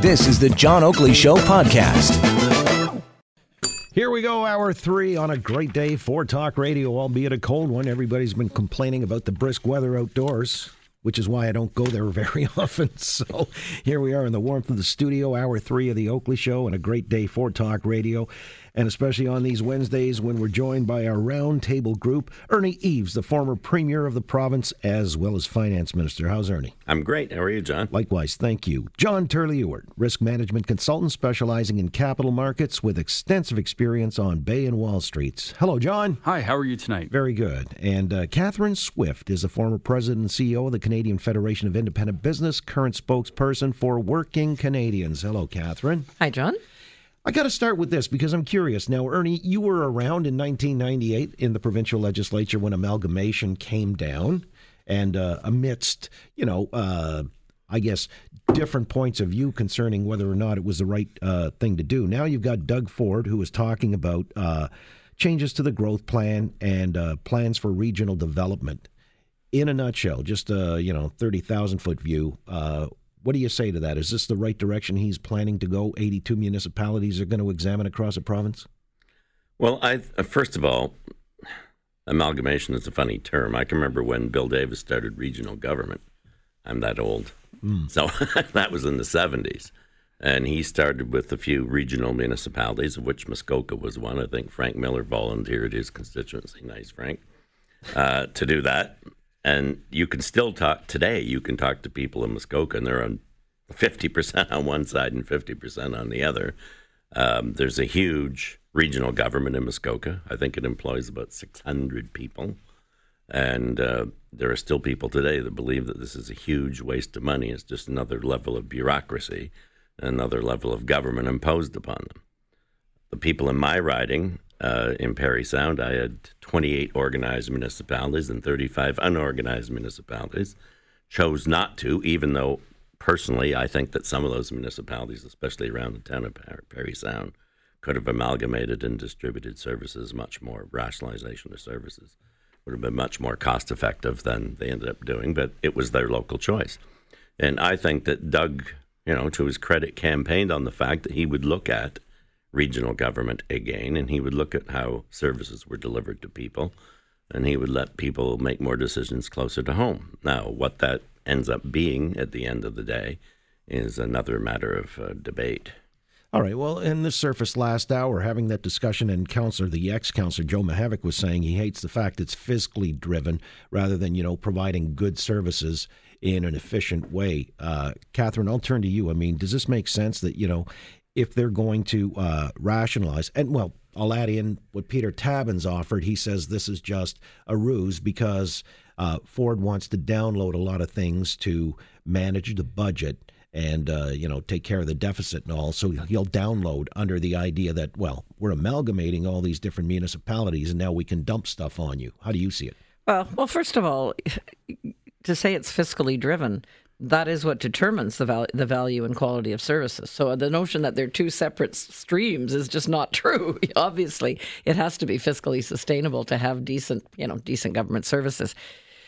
This is the John Oakley Show podcast. Here we go, hour three on a great day for talk radio, albeit a cold one. Everybody's been complaining about the brisk weather outdoors, which is why I don't go there very often. So here we are in the warmth of the studio, hour three of the Oakley Show, and a great day for talk radio and especially on these Wednesdays when we're joined by our roundtable group, Ernie Eves, the former premier of the province, as well as finance minister. How's Ernie? I'm great. How are you, John? Likewise, thank you. John Turley Ewart, risk management consultant specializing in capital markets with extensive experience on Bay and Wall Streets. Hello, John. Hi, how are you tonight? Very good. And uh, Catherine Swift is a former president and CEO of the Canadian Federation of Independent Business, current spokesperson for Working Canadians. Hello, Catherine. Hi, John. I got to start with this because I'm curious. Now, Ernie, you were around in 1998 in the provincial legislature when amalgamation came down, and uh, amidst, you know, uh, I guess different points of view concerning whether or not it was the right uh, thing to do. Now you've got Doug Ford who is talking about uh, changes to the growth plan and uh, plans for regional development. In a nutshell, just a you know 30,000 foot view uh, what do you say to that? Is this the right direction he's planning to go? 82 municipalities are going to examine across a province? Well, I uh, first of all, amalgamation is a funny term. I can remember when Bill Davis started regional government. I'm that old. Mm. So that was in the 70s. And he started with a few regional municipalities, of which Muskoka was one. I think Frank Miller volunteered his constituency. Nice, Frank, uh, to do that. And you can still talk today. You can talk to people in Muskoka, and they're on 50% on one side and 50% on the other. Um, there's a huge regional government in Muskoka. I think it employs about 600 people. And uh, there are still people today that believe that this is a huge waste of money. It's just another level of bureaucracy, another level of government imposed upon them. The people in my riding uh, in Parry Sound, I had 28 organized municipalities and 35 unorganized municipalities. Chose not to, even though personally I think that some of those municipalities, especially around the town of Parry Sound, could have amalgamated and distributed services much more. Rationalization of services would have been much more cost effective than they ended up doing, but it was their local choice. And I think that Doug, you know, to his credit, campaigned on the fact that he would look at regional government again, and he would look at how services were delivered to people, and he would let people make more decisions closer to home. Now, what that ends up being at the end of the day is another matter of uh, debate. All right. Well, in the surface last hour, having that discussion, and Councillor, the ex-Councillor Joe Mihevc was saying he hates the fact it's fiscally driven rather than you know providing good services in an efficient way. Uh, Catherine, I'll turn to you. I mean, does this make sense that you know if they're going to uh, rationalize. And well, I'll add in what Peter Tabuns offered. He says this is just a ruse because uh, Ford wants to download a lot of things to manage the budget and uh, you know take care of the deficit and all. So he'll download under the idea that well, we're amalgamating all these different municipalities and now we can dump stuff on you. How do you see it? Well, well, first of all, to say it's fiscally driven that is what determines the value, the value and quality of services. So the notion that they're two separate streams is just not true. Obviously, it has to be fiscally sustainable to have decent, you know, decent government services.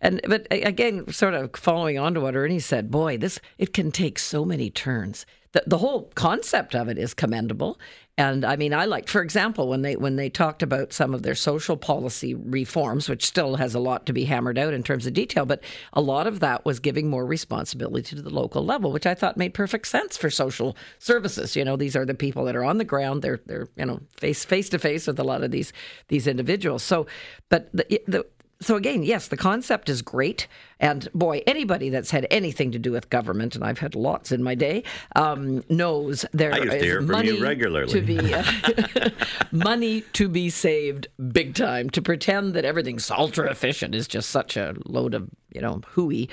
And but again, sort of following on to what Ernie said, boy, this it can take so many turns. The, the whole concept of it is commendable, and I mean, I like, for example, when they when they talked about some of their social policy reforms, which still has a lot to be hammered out in terms of detail, but a lot of that was giving more responsibility to the local level, which I thought made perfect sense for social services. You know, these are the people that are on the ground; they're they're you know face face to face with a lot of these these individuals. So, but the, the so again, yes, the concept is great, and boy, anybody that's had anything to do with government, and I've had lots in my day, um, knows there is money to be uh, money to be saved big time. To pretend that everything's ultra efficient is just such a load of you know hooey.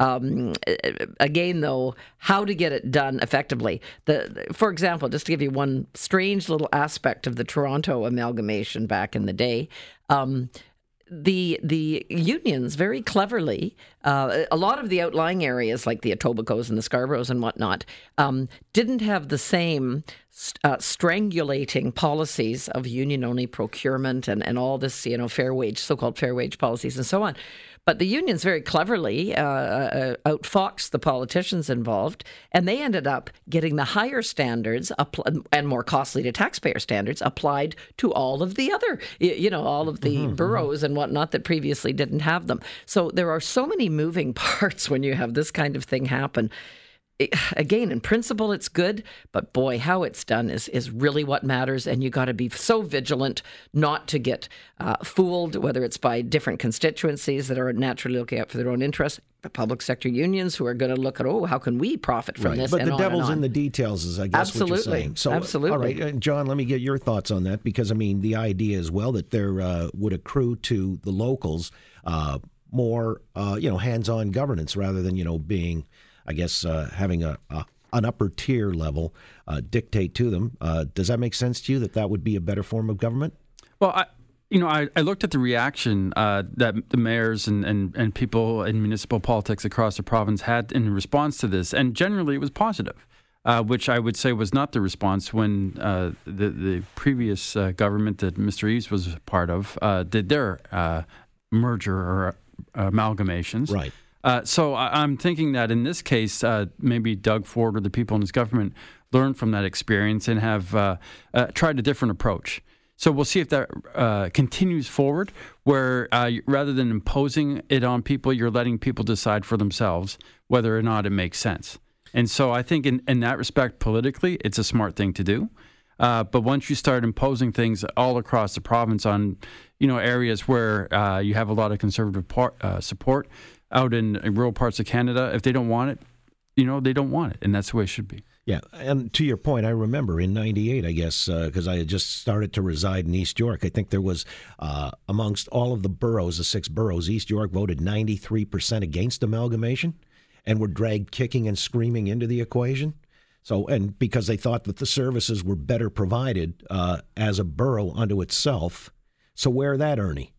Um, again, though, how to get it done effectively. The, for example, just to give you one strange little aspect of the Toronto amalgamation back in the day. Um, the the unions very cleverly uh, a lot of the outlying areas, like the Etobicoke and the Scarboroughs and whatnot, um, didn't have the same uh, strangulating policies of union only procurement and, and all this, you know, fair wage, so called fair wage policies and so on. But the unions very cleverly uh, uh, outfoxed the politicians involved, and they ended up getting the higher standards apl- and more costly to taxpayer standards applied to all of the other, you know, all of the mm-hmm, mm-hmm. boroughs and whatnot that previously didn't have them. So there are so many moving parts when you have this kind of thing happen again, in principle, it's good, but boy, how it's done is is really what matters. And you got to be so vigilant not to get uh, fooled, whether it's by different constituencies that are naturally looking out for their own interests, the public sector unions who are going to look at, oh, how can we profit from right. this? But the devil's in the details, is I guess Absolutely. what you're saying. So, Absolutely. All right, uh, John, let me get your thoughts on that because I mean, the idea as well that there uh, would accrue to the locals uh, more, uh, you know, hands-on governance rather than you know being I guess, uh, having a, a, an upper tier level uh, dictate to them. Uh, does that make sense to you that that would be a better form of government? Well, I, you know, I, I looked at the reaction uh, that the mayors and, and, and people in municipal politics across the province had in response to this, and generally it was positive. Uh, which I would say was not the response when uh, the the previous uh, government that Mr. Eves was part of did their merger or amalgamations. Right. Uh, so I, am thinking that in this case, uh, maybe Doug Ford or the people in his government learned from that experience and have uh, uh tried a different approach. So we'll see if that uh, continues forward, where uh, rather than imposing it on people, you're letting people decide for themselves whether or not it makes sense. And so I think in, in that respect, politically, it's a smart thing to do. But once you start imposing things all across the province on, you know, areas where you have a lot of conservative par- support, out in, in rural parts of Canada, if they don't want it, you know, they don't want it, and that's the way it should be. Yeah, and to your point, I remember in '98, I guess, because uh, I had just started to reside in East York. I think there was, uh, amongst all of the boroughs, the six boroughs, East York voted 93 percent against amalgamation, and were dragged kicking and screaming into the equation. So, and because they thought that the services were better provided uh, as a borough unto itself. So, where that, Ernie?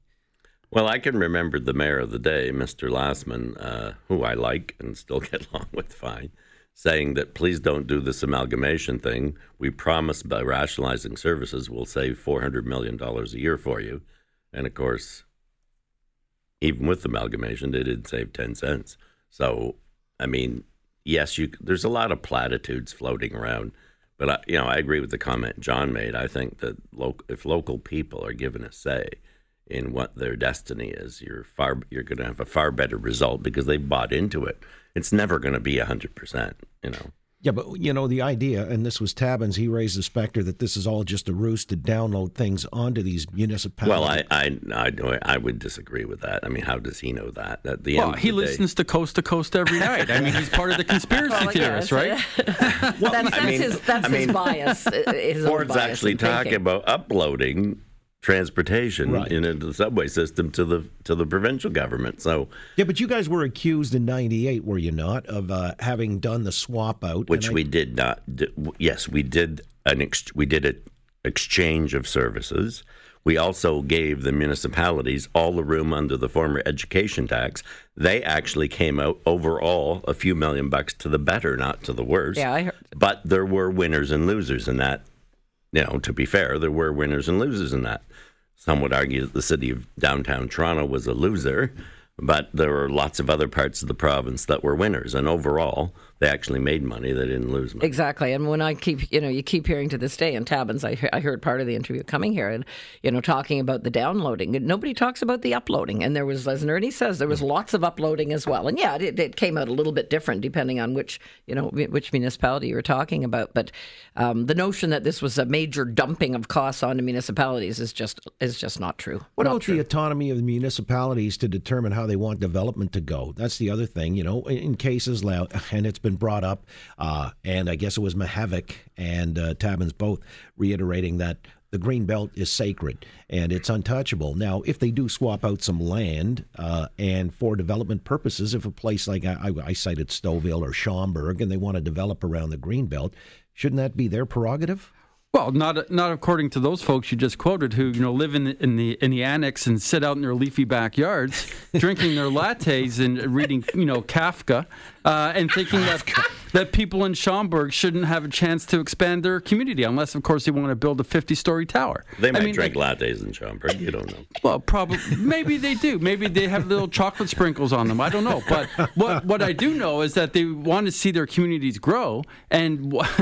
Well, I can remember the mayor of the day, Mr. Lastman, uh, who I like and still get along with fine, saying that please don't do this amalgamation thing. We promise by rationalizing services we'll save $400 million a year for you. And of course, even with amalgamation, they didn't save 10 cents. So, I mean, yes, you, there's a lot of platitudes floating around. But, I, you know, I agree with the comment John made. I think that lo- if local people are given a say – in what their destiny is, you're far you're going to have a far better result because they bought into it. It's never going to be hundred percent, you know. Yeah, but you know the idea, and this was Tabuns. He raised the specter that this is all just a ruse to download things onto these municipalities. Well, I, I, I, I would disagree with that. I mean, how does he know that? At the well, end, he listens day, to Coast to Coast every night. I mean, he's part of the conspiracy well, theorists, right? well, that's, that's I mean, his that's I mean, his bias. His Ford's actually talking about uploading transportation right. in the subway system to the to the provincial government. So yeah, but you guys were accused in '98, were you not, of uh, having done the swap out? Which we I... did not. yes, we did an ex- we did an exchange of services. We also gave the municipalities all the room under the former education tax. They actually came out overall a few million bucks to the better, not to the worse. Yeah, I heard. But there were winners and losers in that. You know, to be fair, there were winners and losers in that. Some would argue that the city of downtown Toronto was a loser, but there were lots of other parts of the province that were winners. And overall, they actually made money. They didn't lose money. Exactly. And when I keep, you know, you keep hearing to this day in Tabuns, I, I heard part of the interview coming here and, you know, talking about the downloading. Nobody talks about the uploading. And there was, as Ernie says, there was lots of uploading as well. And yeah, it, it came out a little bit different depending on which, you know, which municipality you were talking about. But um, the notion that this was a major dumping of costs onto municipalities is just is just not true. What not about true. the autonomy of the municipalities to determine how they want development to go? That's the other thing, you know, in cases, and it's been been brought up, uh, and I guess it was Mihevc and uh, Tabuns both reiterating that the green belt is sacred and it's untouchable. Now, if they do swap out some land uh, and for development purposes, if a place like I, I cited Stouffville or Schomberg and they want to develop around the green belt, shouldn't that be their prerogative? Well, not not according to those folks you just quoted, who you know live in the in the in the annex and sit out in their leafy backyards, drinking their lattes and reading you know Kafka, uh, and thinking that that people in Schomberg shouldn't have a chance to expand their community, unless of course they want to build a fifty-story tower. They might I mean, drink like, lattes in Schomberg. You don't know. Well, probably maybe they do. Maybe they have little chocolate sprinkles on them. I don't know. But what what I do know is that they want to see their communities grow, and uh,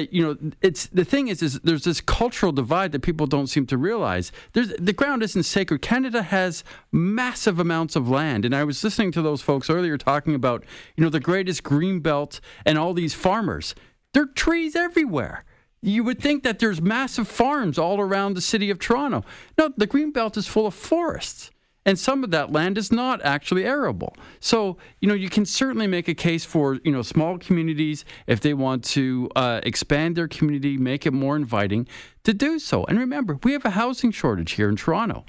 you know, it's the thing is, is there's this cultural divide that people don't seem to realize. There's the ground isn't sacred. Canada has massive amounts of land, and I was listening to those folks earlier talking about you know the greatest green belt and all these farmers. There are trees everywhere. You would think that there's massive farms all around the city of Toronto. No, the Greenbelt is full of forests. And some of that land is not actually arable. So, you know, you can certainly make a case for, you know, small communities, if they want to uh, expand their community, make it more inviting, to do so. And remember, we have a housing shortage here in Toronto.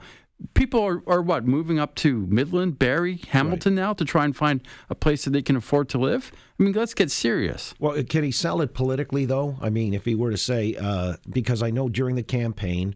People are, are what, moving up to Midland, Barrie, Hamilton now to try and find a place that they can afford to live? I mean, let's get serious. Well, uh, can he sell it politically, though? I mean, if he were to say, uh, because I know during the campaign,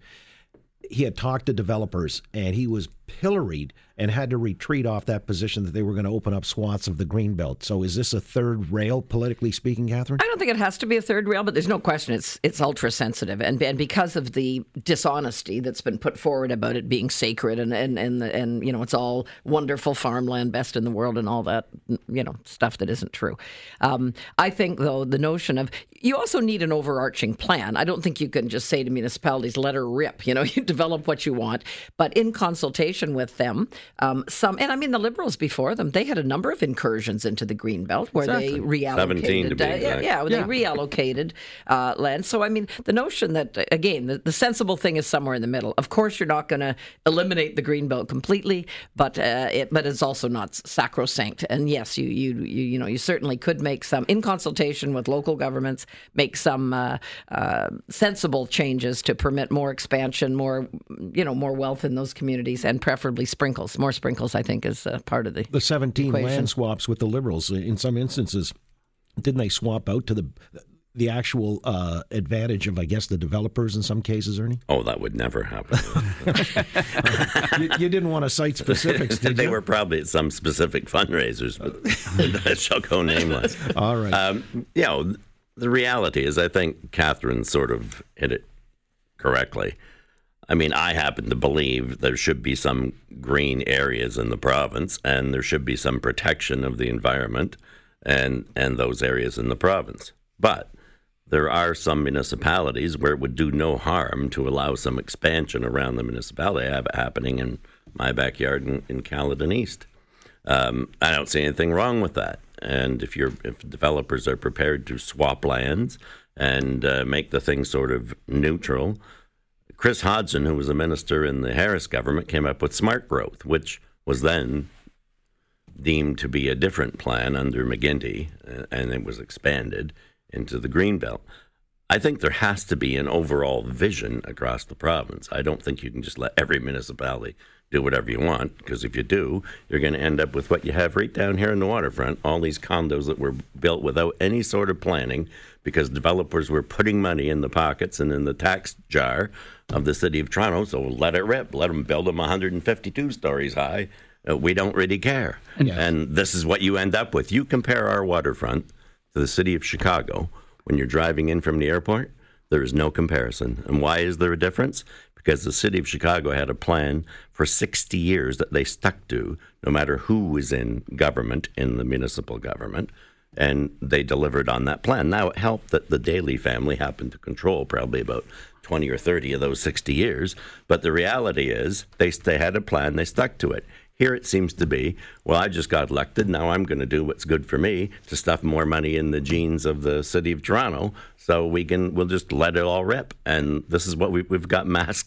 he had talked to developers and he was pilloried and had to retreat off that position that they were going to open up swaths of the greenbelt. So is this a third rail, politically speaking, Catherine? I don't think it has to be a third rail, but there's no question it's it's ultra sensitive, and and because of the dishonesty that's been put forward about it being sacred and and and and you know it's all wonderful farmland, best in the world, and all that you know stuff that isn't true. Um, I think though the notion of you also need an overarching plan. I don't think you can just say to municipalities, "Let her rip." You know, you develop what you want, but in consultation with them, um, some and I mean the Liberals before them, they had a number of incursions into the green belt where Exactly. they reallocated. 17 to be uh, yeah, yeah, Yeah. they reallocated uh, land. So I mean, the notion that again, the, the sensible thing is somewhere in the middle. Of course, you're not going to eliminate the green belt completely, but uh, it, but it's also not sacrosanct. And yes, you you you you know you certainly could make some in consultation with local governments, make some uh, uh, sensible changes to permit more expansion, more you know more wealth in those communities, and preferably sprinkles. More sprinkles, I think, is uh, part of the the 17 equation. land swaps with the liberals in some instances didn't they swap out to the the actual uh, advantage of i guess the developers in some cases ernie Oh, that would never happen. you, you didn't want to cite specifics did they you were probably at some specific fundraisers, but that shall go nameless. all right Um, you know, the reality is, I think Catherine sort of hit it correctly. I mean, I happen to believe there should be some green areas in the province, and there should be some protection of the environment and and those areas in the province. But there are some municipalities where it would do no harm to allow some expansion around the municipality. I have it happening in my backyard in, in Caledon East. Um, I don't see anything wrong with that. And if you're if developers are prepared to swap lands and uh, make the thing sort of neutral, Chris Hodgson, who was a minister in the Harris government, came up with smart growth, which was then deemed to be a different plan under McGuinty, uh, and it was expanded into the Greenbelt. I think there has to be an overall vision across the province. I don't think you can just let every municipality do whatever you want, because if you do, you're going to end up with what you have right down here in the waterfront all these condos that were built without any sort of planning because developers were putting money in the pockets and in the tax jar of the city of Toronto. So let it rip. Let them build them 152 stories high. Uh, we don't really care. And this is what you end up with. You compare our waterfront to the city of Chicago when you're driving in from the airport, there is no comparison. And why is there a difference? Because the city of Chicago had a plan for 60 years that they stuck to, no matter who was in government, in the municipal government, and they delivered on that plan. Now, it helped that the Daley family happened to control probably about 20 or 30 of those 60 years, but the reality is they, they had a plan, they stuck to it. Here it seems to be, well, I just got elected. Now I'm going to do what's good for me to stuff more money in the jeans of the city of Toronto, so we can we'll just let it all rip. And this is what we, we've got mass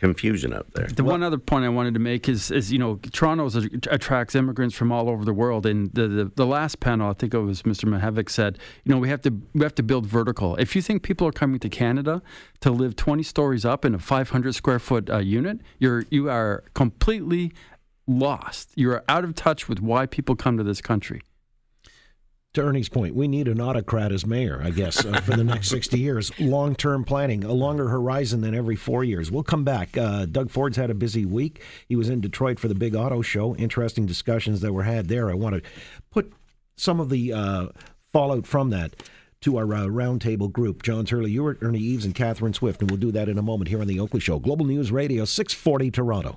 confusion out there. The one other point I wanted to make is, is you know, Toronto attracts immigrants from all over the world, and the, the, the last panel, I think it was Mr. Mihevc said, you know, we have to we have to build vertical. If you think people are coming to Canada to live 20 stories up in a 500 square foot uh, unit, you're you are completely lost. You are out of touch with why people come to this country. to Ernie's point, we need an autocrat as mayor, I guess, uh, for the next 60 years. Long term planning, a longer horizon than every four years. We'll come back. Uh, Doug Ford's had a busy week. He was in Detroit for the big auto show. Interesting discussions that were had there. I want to put some of the uh, fallout from that to our uh, roundtable group. John Turley, you Ernie Eves, and Catherine Swift, and we'll do that in a moment here on the Oakley Show. Global News Radio, 640 Toronto.